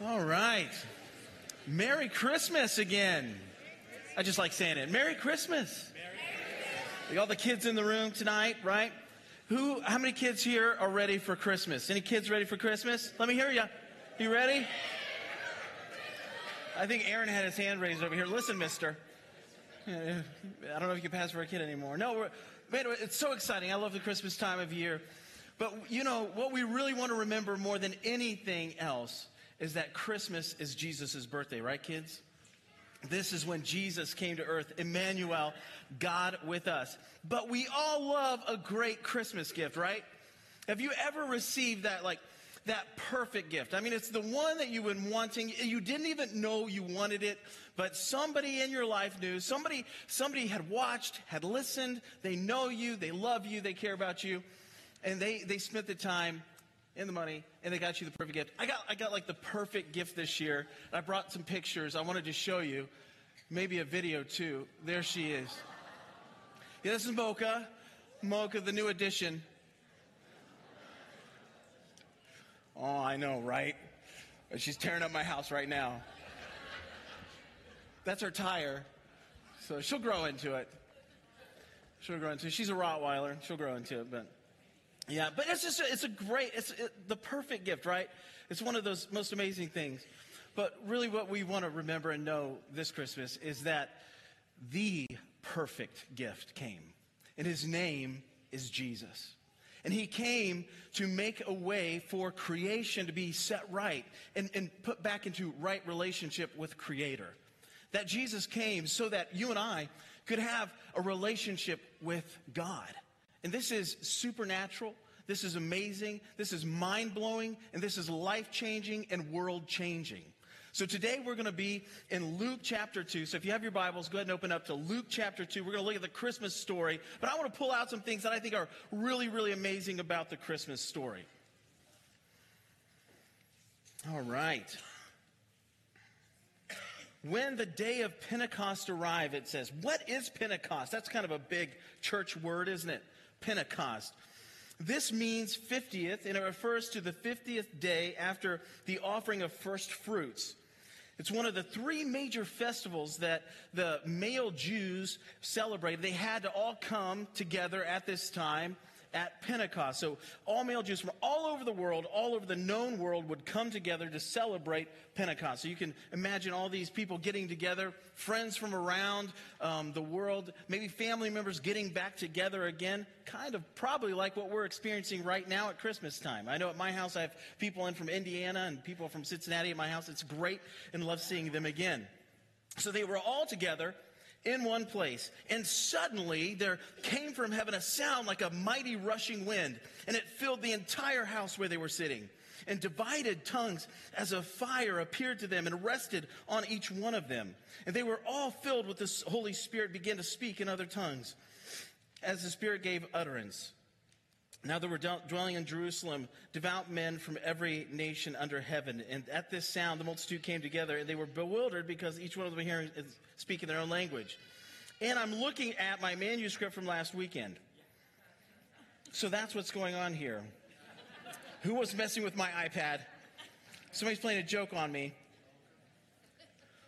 All right. Merry Christmas again. I just like saying it. Merry Christmas. All the kids in the room tonight, right? Who, how many kids here are ready for Christmas? Any kids ready for Christmas? Let me hear you. You ready? I think Aaron had his hand raised over here. Listen, mister. I don't know if you can pass for a kid anymore. No, man, it's so exciting. I love the Christmas time of year. But you know, what we really want to remember more than anything else is that Christmas is Jesus' birthday, right, kids? This is when Jesus came to earth, Emmanuel, God with us. But we all love a great Christmas gift, right? Have you ever received that, like, that perfect gift? I mean, it's the one that you've been wanting. You didn't even know you wanted it, but somebody in your life knew. Somebody, somebody had watched, had listened. They know you. They love you. They care about you. And they, they spent the time and the money, and they got you the perfect gift. I got, I got like the perfect gift this year. I brought some pictures. I wanted to show you, maybe a video too. There she is. Yeah, this is Mocha. Mocha, the new addition. Oh, I know, right? She's tearing up my house right now. That's her tire. So she'll grow into it. She'll grow into it. She's a Rottweiler. She'll grow into it, but. Yeah, but it's just, a, it's a great, it's it, the perfect gift, right? It's one of those most amazing things. But really, what we want to remember and know this Christmas is that the perfect gift came. And his name is Jesus. And he came to make a way for creation to be set right and, and put back into right relationship with Creator. That Jesus came so that you and I could have a relationship with God. And this is supernatural. This is amazing. This is mind blowing. And this is life changing and world changing. So today we're going to be in Luke chapter 2. So if you have your Bibles, go ahead and open up to Luke chapter 2. We're going to look at the Christmas story. But I want to pull out some things that I think are really, really amazing about the Christmas story. All right. When the day of Pentecost arrived, it says, What is Pentecost? That's kind of a big church word, isn't it? Pentecost. This means 50th, and it refers to the 50th day after the offering of first fruits. It's one of the three major festivals that the male Jews celebrated. They had to all come together at this time at Pentecost. So all male Jews from all over the world, all over the known world, would come together to celebrate Pentecost. So you can imagine all these people getting together, friends from around um, the world, maybe family members getting back together again, kind of probably like what we're experiencing right now at Christmas time. I know at my house I have people in from Indiana and people from Cincinnati at my house. It's great and love seeing them again. So they were all together in one place. And suddenly there came from heaven a sound like a mighty rushing wind, and it filled the entire house where they were sitting. And divided tongues as a fire appeared to them and rested on each one of them. And they were all filled with the Holy Spirit, began to speak in other tongues as the Spirit gave utterance. Now there were dwelling in Jerusalem devout men from every nation under heaven. And at this sound, the multitude came together, and they were bewildered because each one of them hearing speaking their own language. And I'm looking at my manuscript from last weekend. So that's what's going on here. Who was messing with my iPad? Somebody's playing a joke on me.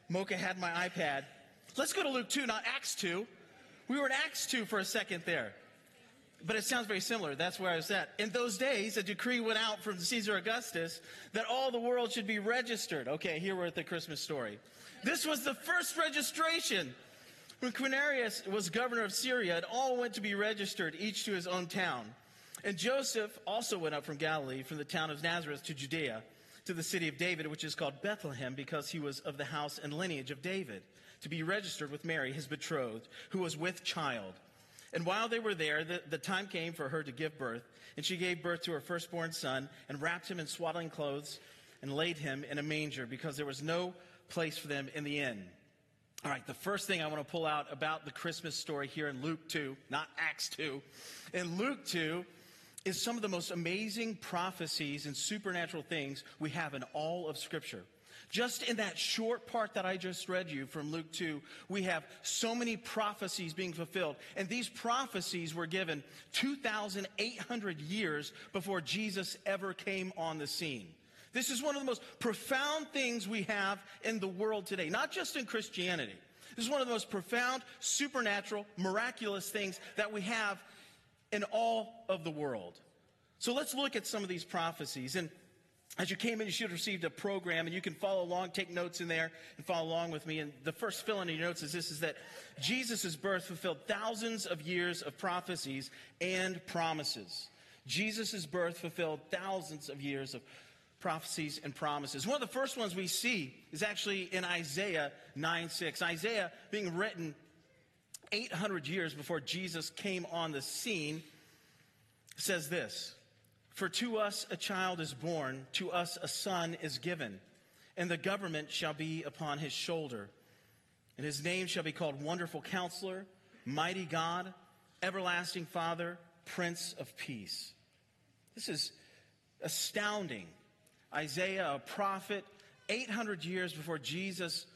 Mocha had my iPad. Let's go to Luke 2, not Acts 2. We were in Acts 2 for a second there. But it sounds very similar. That's where I was at. In those days, a decree went out from Caesar Augustus that all the world should be registered. Okay, here we're at the Christmas story. This was the first registration. When Quirinius was governor of Syria, it all went to be registered, each to his own town. And Joseph also went up from Galilee, from the town of Nazareth to Judea, to the city of David, which is called Bethlehem, because he was of the house and lineage of David, to be registered with Mary, his betrothed, who was with child. And while they were there, the, the, time came for her to give birth. And she gave birth to her firstborn son and wrapped him in swaddling clothes and laid him in a manger because there was no place for them in the inn. All right, the first thing I want to pull out about the Christmas story here in Luke 2, not Acts 2, in Luke 2 is some of the most amazing prophecies and supernatural things we have in all of Scripture. Just in that short part that I just read you from Luke 2, we have so many prophecies being fulfilled. And these prophecies were given 2,800 years before Jesus ever came on the scene. This is one of the most profound things we have in the world today, not just in Christianity. This is one of the most profound, supernatural, miraculous things that we have in all of the world. So let's look at some of these prophecies. And as you came in, you should have received a program, and you can follow along, take notes in there, and follow along with me. And the first fill in your notes is this: is that Jesus' birth fulfilled thousands of years of prophecies and promises. Jesus' birth fulfilled thousands of years of prophecies and promises. One of the first ones we see is actually in Isaiah 9 6. Isaiah being written 800 years before Jesus came on the scene says this For to us a child is born, to us a son is given, and the government shall be upon his shoulder. And his name shall be called Wonderful Counselor, Mighty God, Everlasting Father, Prince of Peace. This is astounding. Isaiah, a prophet, 800 years before Jesus,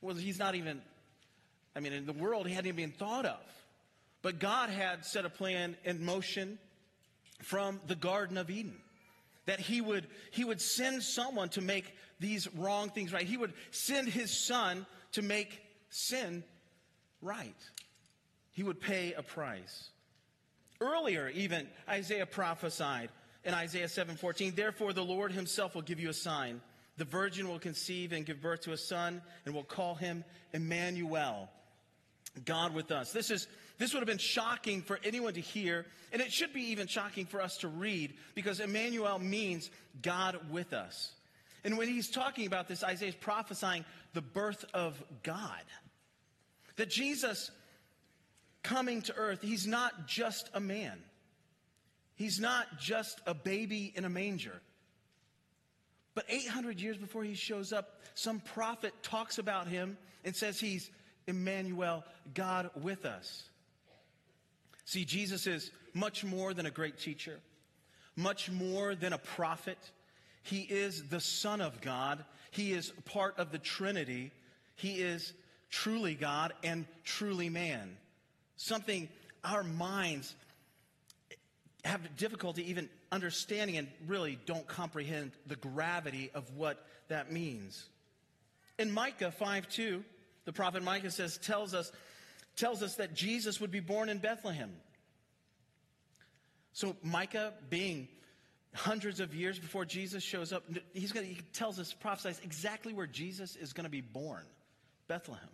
well, he's not even, I mean, in the world, he hadn't even been thought of. But God had set a plan in motion from the Garden of Eden that he would, he would send someone to make these wrong things right. He would send his son to make sin right. He would pay a price. Earlier, even, Isaiah prophesied in Isaiah 7:14, "Therefore the Lord himself will give you a sign. The virgin will conceive and give birth to a son and will call him Emmanuel, God with us." This is this would have been shocking for anyone to hear, and it should be even shocking for us to read because Emmanuel means God with us. And when he's talking about this, Isaiah is prophesying the birth of God. That Jesus coming to earth, he's not just a man. He's not just a baby in a manger. But 800 years before he shows up, some prophet talks about him and says he's Emmanuel, God with us. See, Jesus is much more than a great teacher, much more than a prophet. He is the Son of God. He is part of the Trinity. He is truly God and truly man. Something our minds have difficulty even understanding and really don't comprehend the gravity of what that means. In Micah 5 2, the prophet Micah says, tells us, tells us that Jesus would be born in Bethlehem. So Micah, being hundreds of years before Jesus shows up, he's gonna, he tells us, prophesies exactly where Jesus is going to be born Bethlehem.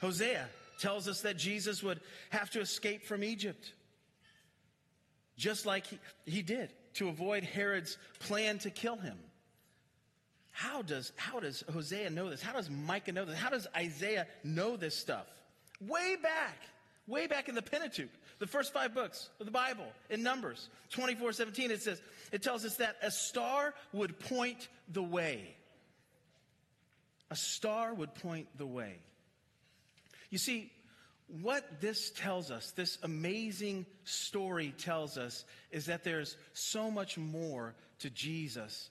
Hosea tells us that Jesus would have to escape from Egypt, just like he, he did to avoid Herod's plan to kill him. How does, how does Hosea know this? How does Micah know this? How does Isaiah know this stuff? Way back, way back in the Pentateuch, the first five books of the Bible, in Numbers 24 17, it says, it tells us that a star would point the way. A star would point the way. You see, what this tells us, this amazing story tells us, is that there's so much more to Jesus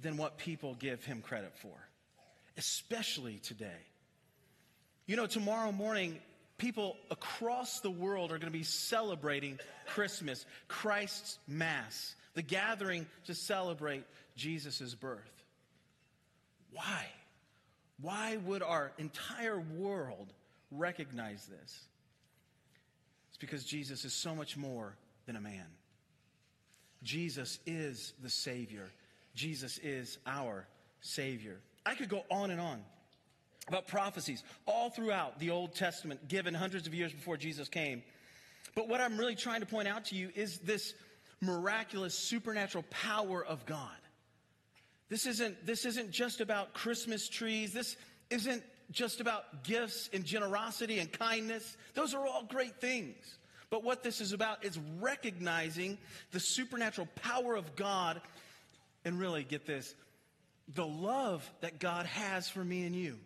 than what people give him credit for, especially today. You know, tomorrow morning, people across the world are going to be celebrating Christmas, Christ's Mass, the gathering to celebrate Jesus' birth. Why? Why would our entire world recognize this? It's because Jesus is so much more than a man. Jesus is the Savior. Jesus is our Savior. I could go on and on about prophecies all throughout the Old Testament given hundreds of years before Jesus came. But what I'm really trying to point out to you is this miraculous supernatural power of God. This isn't, this isn't just about Christmas trees. This isn't just about gifts and generosity and kindness. Those are all great things. But what this is about is recognizing the supernatural power of God and really get this the love that God has for me and you.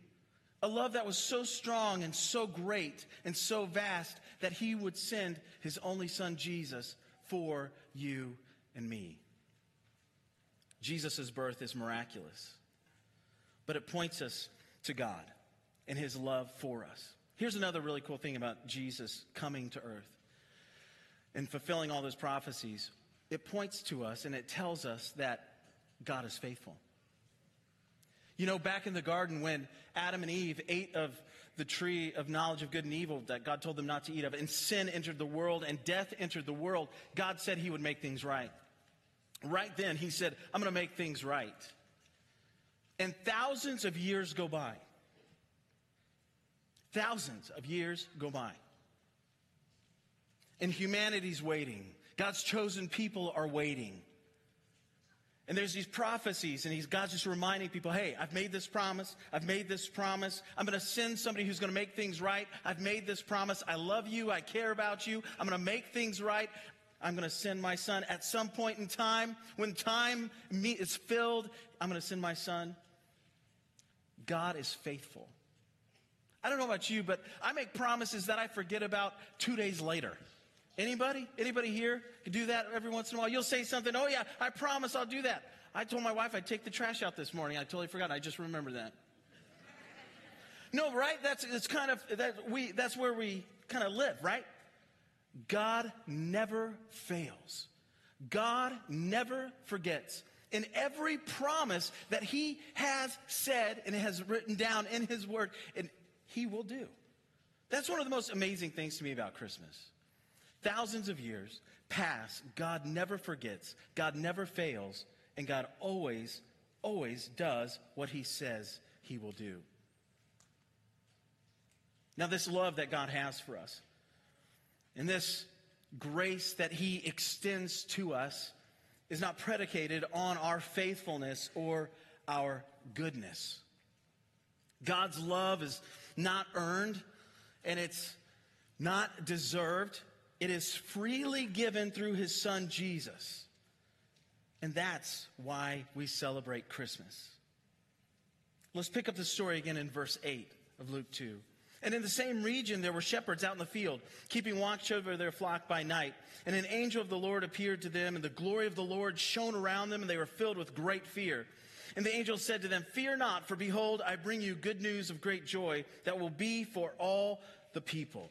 A love that was so strong and so great and so vast that he would send his only son Jesus for you and me. Jesus' birth is miraculous, but it points us to God and his love for us. Here's another really cool thing about Jesus coming to earth and fulfilling all those prophecies. it points to us and it tells us that God is faithful. You know, back in the garden when Adam and Eve ate of the tree of knowledge of good and evil that God told them not to eat of, and sin entered the world and death entered the world, God said he would make things right. Right then, he said, I'm going to make things right. And thousands of years go by. Thousands of years go by. And humanity's waiting. God's chosen people are waiting. And there's these prophecies, and he's, God's just reminding people, hey, I've made this promise. I've made this promise. I'm going to send somebody who's going to make things right. I've made this promise. I love you. I care about you. I'm going to make things right. I'm going to send my son at some point in time. When time is filled, I'm going to send my son. God is faithful. I don't know about you, but I make promises that I forget about two days later. Anybody? Anybody here can do that every once in a while? You'll say something, oh yeah, I promise I'll do that. I told my wife I'd take the trash out this morning. I totally forgot. I just remember that. No, right? That's it's kind of that we that's where we kind of live, right? God never fails. God never forgets. In every promise that he has said and has written down in his word, and he will do. That's one of the most amazing things to me about Christmas. Thousands of years pass, God never forgets, God never fails, and God always, always does what he says he will do. Now, this love that God has for us, and this grace that he extends to us, is not predicated on our faithfulness or our goodness. God's love is not earned and it's not deserved. It is freely given through his son Jesus. And that's why we celebrate Christmas. Let's pick up the story again in verse 8 of Luke 2. And in the same region, there were shepherds out in the field, keeping watch over their flock by night. And an angel of the Lord appeared to them, and the glory of the Lord shone around them, and they were filled with great fear. And the angel said to them, Fear not, for behold, I bring you good news of great joy that will be for all the people.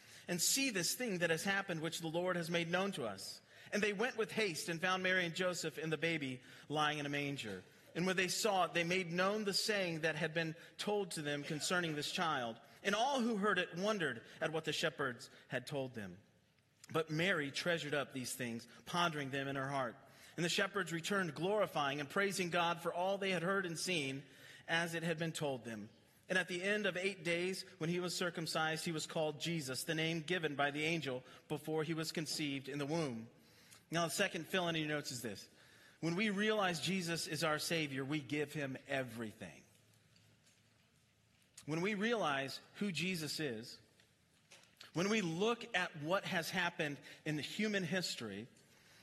and see this thing that has happened, which the Lord has made known to us. And they went with haste and found Mary and Joseph and the baby lying in a manger. And when they saw it, they made known the saying that had been told to them concerning this child. And all who heard it wondered at what the shepherds had told them. But Mary treasured up these things, pondering them in her heart. And the shepherds returned, glorifying and praising God for all they had heard and seen, as it had been told them. And at the end of eight days, when he was circumcised, he was called Jesus, the name given by the angel before he was conceived in the womb. Now, the second fill in your notes is this. When we realize Jesus is our Savior, we give him everything. When we realize who Jesus is, when we look at what has happened in the human history,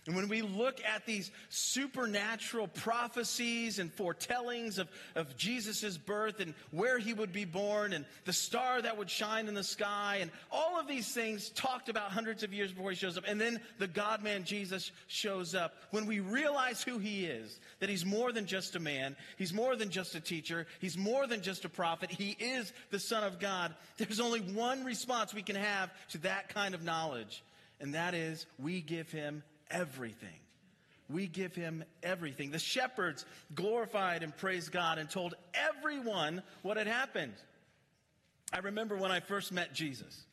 and when we look at these supernatural prophecies and foretellings of, of Jesus' birth and where he would be born and the star that would shine in the sky and all of these things talked about hundreds of years before he shows up, and then the God man Jesus shows up, when we realize who he is, that he's more than just a man, he's more than just a teacher, he's more than just a prophet, he is the Son of God, there's only one response we can have to that kind of knowledge, and that is we give him everything. We give him everything. The shepherds glorified and praised God and told everyone what had happened. I remember when I first met Jesus.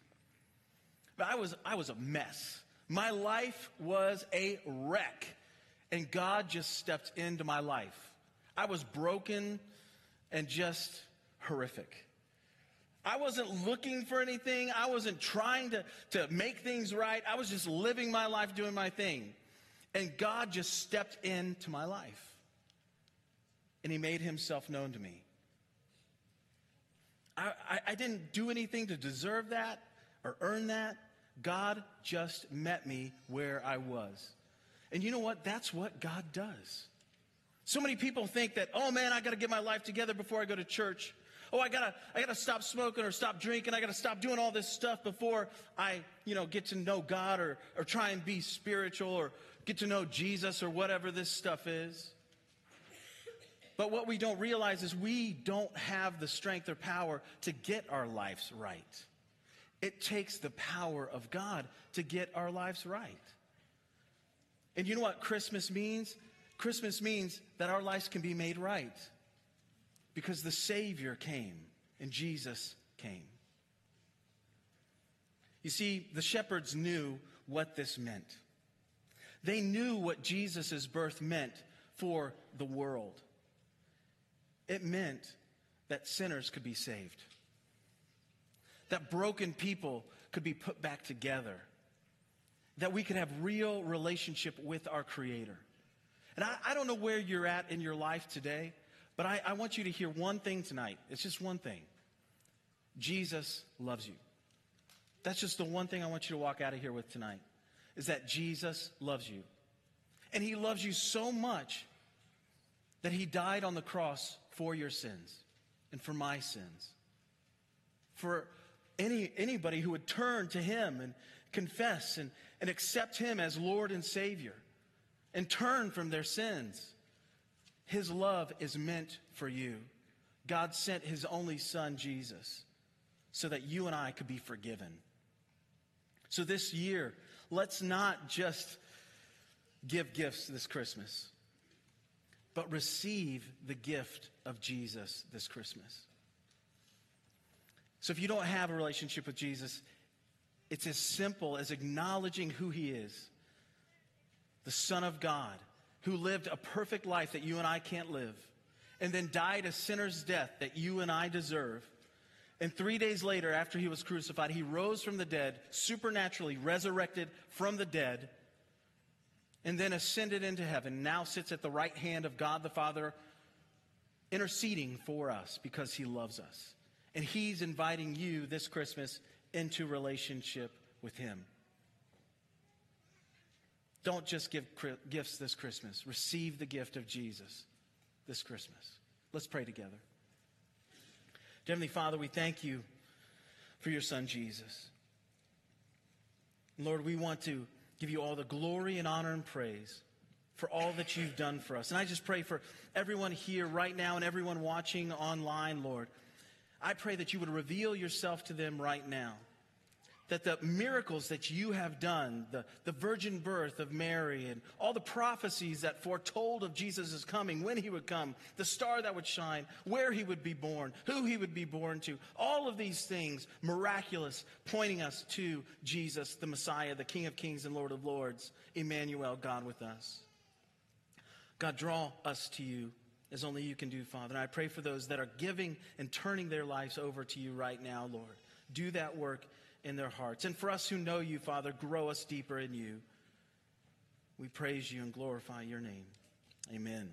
I was, I was a mess. My life was a wreck. And God just stepped into my life. I was broken and just horrific. I wasn't looking for anything. I wasn't trying to, to make things right. I was just living my life, doing my thing. And God just stepped into my life. And He made Himself known to me. I, I, I didn't do anything to deserve that or earn that. God just met me where I was. And you know what? That's what God does. So many people think that, oh man, I got to get my life together before I go to church. Oh, I gotta, I gotta stop smoking or stop drinking. I gotta stop doing all this stuff before I, you know, get to know God or, or try and be spiritual or get to know Jesus or whatever this stuff is. But what we don't realize is we don't have the strength or power to get our lives right. It takes the power of God to get our lives right. And you know what Christmas means? Christmas means that our lives can be made right because the Savior came and Jesus came. You see, the shepherds knew what this meant. They knew what Jesus' birth meant for the world. It meant that sinners could be saved, that broken people could be put back together, that we could have real relationship with our Creator. And I, I don't know where you're at in your life today, but I, I want you to hear one thing tonight. It's just one thing Jesus loves you. That's just the one thing I want you to walk out of here with tonight is that Jesus loves you. And he loves you so much that he died on the cross for your sins and for my sins. For any, anybody who would turn to him and confess and, and accept him as Lord and Savior and turn from their sins. His love is meant for you. God sent his only son, Jesus, so that you and I could be forgiven. So this year, let's not just give gifts this Christmas, but receive the gift of Jesus this Christmas. So if you don't have a relationship with Jesus, it's as simple as acknowledging who he is the Son of God, who lived a perfect life that you and I can't live, and then died a sinner's death that you and I deserve. And three days later, after he was crucified, he rose from the dead, supernaturally resurrected from the dead, and then ascended into heaven, now sits at the right hand of God the Father, interceding for us because he loves us. And he's inviting you this Christmas into relationship with him. Don't just give gifts this Christmas. Receive the gift of Jesus this Christmas. Let's pray together. Heavenly Father, we thank you for your Son, Jesus. Lord, we want to give you all the glory and honor and praise for all that you've done for us. And I just pray for everyone here right now and everyone watching online, Lord. I pray that you would reveal yourself to them right now that the miracles that you have done, the, the virgin birth of Mary, and all the prophecies that foretold of Jesus' coming, when he would come, the star that would shine, where he would be born, who he would be born to, all of these things miraculous, pointing us to Jesus, the Messiah, the King of Kings and Lord of Lords, Emmanuel, God with us. God, draw us to you as only you can do, Father. And I pray for those that are giving and turning their lives over to you right now, Lord. Do that work in their hearts. And for us who know you, Father, grow us deeper in you. We praise you and glorify your name. Amen.